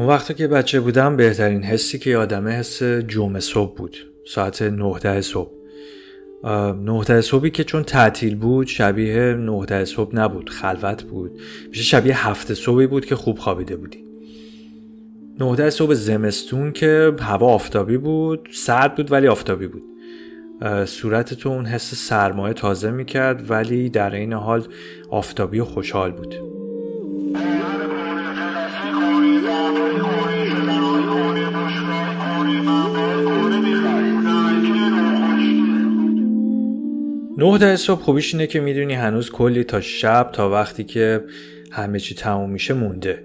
اون وقتا که بچه بودم بهترین حسی که یادمه حس جمعه صبح بود. ساعت 19 صبح. 19 صبحی که چون تعطیل بود شبیه 19 صبح نبود خلوت بود. میشه شبیه هفته صبحی بود که خوب خوابیده بودی. 19 صبح زمستون که هوا آفتابی بود سرد بود ولی آفتابی بود. صورت تو اون حس سرمایه تازه می‌کرد ولی در این حال آفتابی و خوشحال بود. ده صبح خوبیش اینه که می‌دونی هنوز کلی تا شب تا وقتی که همه چی تموم میشه مونده.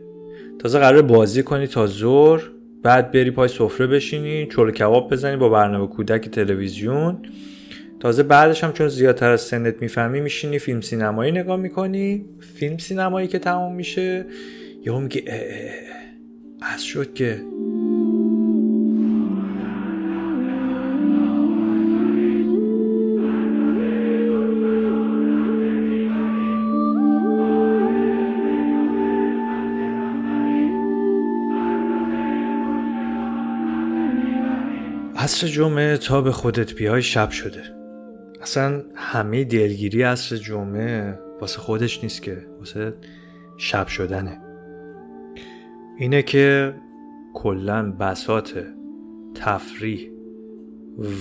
تازه قرار بازی کنی تا زور بعد بری پای سفره بشینی چلو کباب بزنی با برنامه کودک تلویزیون. تازه بعدش هم چون زیادتر از سنت می‌فهمی میشینی فیلم سینمایی نگاه می‌کنی. فیلم سینمایی که تموم میشه یهو میگی از شد که عصر جمعه تا به خودت بیای شب شده. اصلا همه دلگیری عصر جمعه واسه خودش نیست که واسه شب شدنه. اینه که کلا بسات تفریح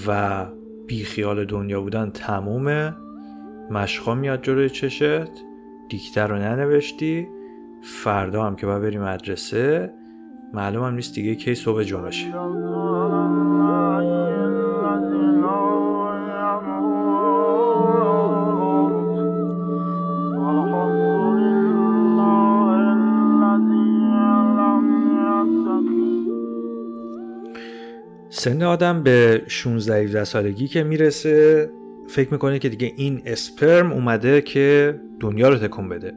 و بیخیال دنیا بودن تمومه مشقا میاد جلوی چشت دیکتر رو ننوشتی فردا هم که باید بری مدرسه معلوم هم نیست دیگه کی صبح جمعه سن آدم به 16 17 سالگی که می‌رسه فکر می‌کنه که دیگه این اسپرم اومده که دنیا رو تکون بده.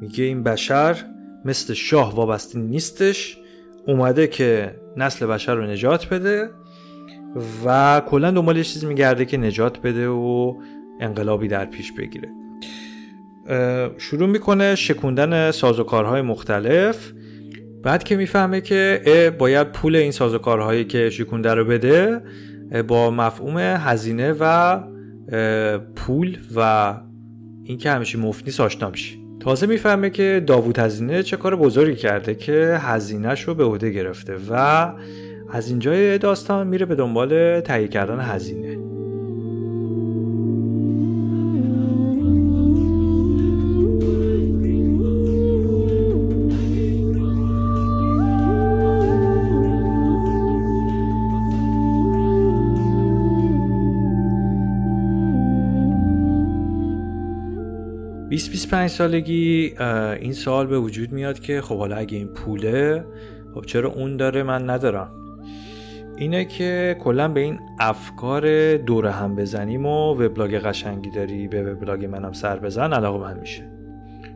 میگه این بشر مثل شاه وابسته نیستش اومده که نسل بشر رو نجات بده و کلا دنبال یه چیزی میگرده که نجات بده و انقلابی در پیش بگیره. شروع می‌کنه شکوندن سازوکارهای مختلف. بعد که می‌فهمه که باید پول این سازوکارهایی که شکونده رو بده با مفهوم هزینه و پول و اینکه همیشه مفت نیست آشنا میشه تازه می‌فهمه که داوود هزینه چه کار بزرگی کرده که هزینهش رو به عهده گرفته و از اینجای داستان میره به دنبال تهیه کردن هزینه. 25 سالگی این سوال به وجود میاد که خب حالا اگه این پوله خب چرا اون داره من ندارم؟ اینه که کلا به این افکار دور هم بزنیم و وبلاگ قشنگی داری به وبلاگ منم سر بزن علاقه من میشه.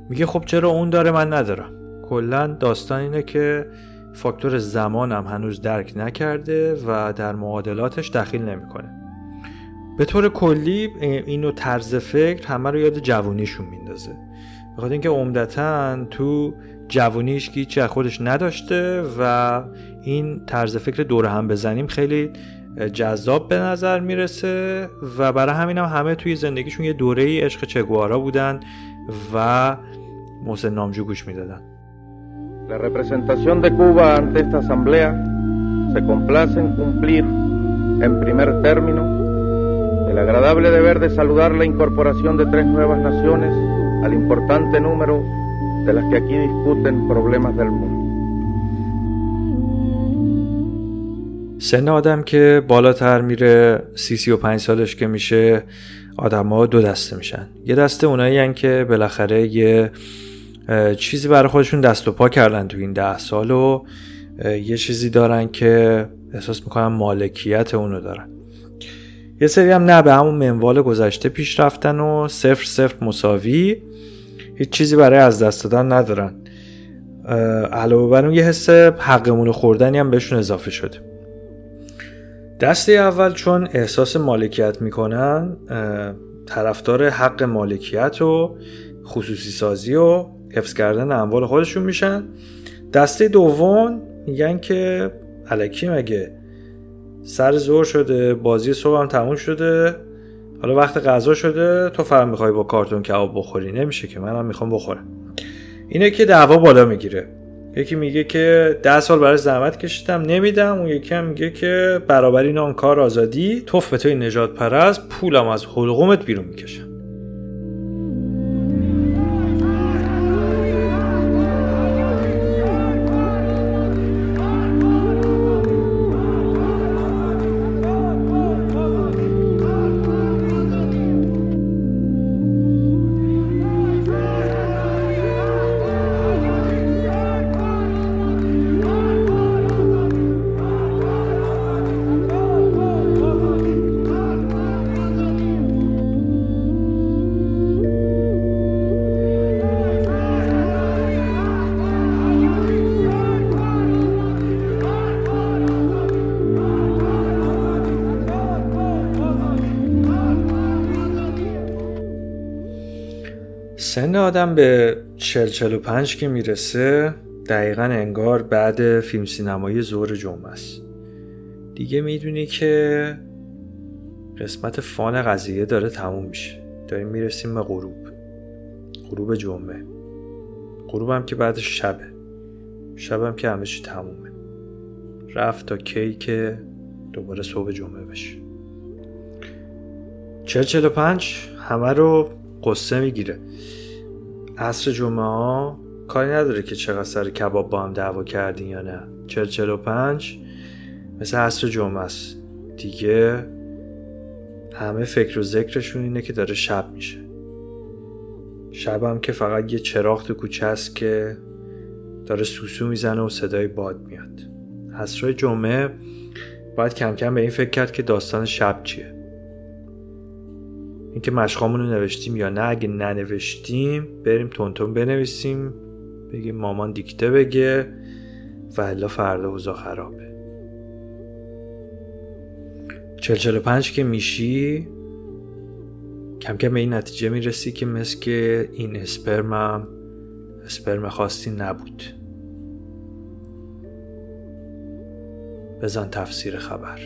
میگه خب چرا اون داره من ندارم؟ کلا داستان اینه که فاکتور زمانم هنوز درک نکرده و در معادلاتش دخیل نمی‌کنه. به طور کلی اینو طرز فکر همه رو یاد جوونیشون میندازه. بخاطر اینکه عمدتا تو جوونیش که خودش نداشته و این طرز فکر دور هم بزنیم خیلی جذاب به نظر می‌رسه و برای همین هم همه توی زندگیشون یه دوره ای عشق چگوارا بودن و محسن نامجو گوش می‌دادن. La representación de Cuba ante esta asamblea se complace cumplir en primer término el agradable deber de saludar la incorporación de tres nuevas naciones al importante número de las que aquí discuten problemas del mundo. سن آدم که بالاتر میره سی سی و پنج سالش که میشه آدم ها دو دسته میشن یه دسته اونایی که بالاخره یه چیزی برای خودشون دست و پا کردن تو این ده سال و یه چیزی دارن که احساس می‌کنن مالکیت اونو دارن یه سری هم نه به همون منوال گذشته پیش رفتن و صفر صفر مساوی. هیچ چیزی برای از دست دادن ندارن. علاوه بر اون یه حس حقمون خوردنی هم بهشون اضافه شده. دسته اول چون احساس مالکیت می‌کنن طرفدار حق مالکیت و خصوصی سازی و حفظ کردن اموال خودشون میشن. دسته دوم میگن که علکی مگه سر زور شده بازی صبح هم تموم شده. حالا وقت غذا شده تو فقط می‌خوای با کارتون کباب بخوری. نمیشه که منم می‌خوام بخورم. اینه که دعوا بالا می‌گیره. یکی میگه که ده سال برای زحمت کشیدم نمیدم. اون یکی هم میگه که برابری نان کار آزادی. توف به توی نجات پرست پولم از حلقومت بیرون می‌کشم. سن آدم به چل چل و پنج که می‌رسه دقیقا انگار بعد فیلم سینمایی زور جمعه است. دیگه می‌دونی که قسمت فان قضیه داره تموم میشه. داریم می‌رسیم به غروب. غروب جمعه. غروب هم که بعدش شبه. شب هم که همه چی تمومه. رفت تا کی که دوباره صبح جمعه بشه. چل چل پنج همه رو قصه می‌گیره. عصر جمعه ها کاری نداره که چقدر سر کباب با هم دعوا کردین یا نه. چل چل و پنج مثل عصر جمعه است. دیگه همه فکر و ذکرشون اینه که داره شب میشه. شب هم که فقط یه چراغ تو کوچه است که داره سوسو می‌زنه و صدای باد میاد. عصرهای جمعه باید کم کم به این فکر کرد که داستان شب چیه. اینکه مشقامون رو نوشتیم یا نه اگه ننوشتیم بریم تونتون بنویسیم بگیم مامان دیکته بگه و الا فردا اوضاع خرابه. چل پنج که میشی کم کم به این نتیجه می‌رسی که مثل که این اسپرمم اسپرم خواستی نبود. بزن تفسیر خبر.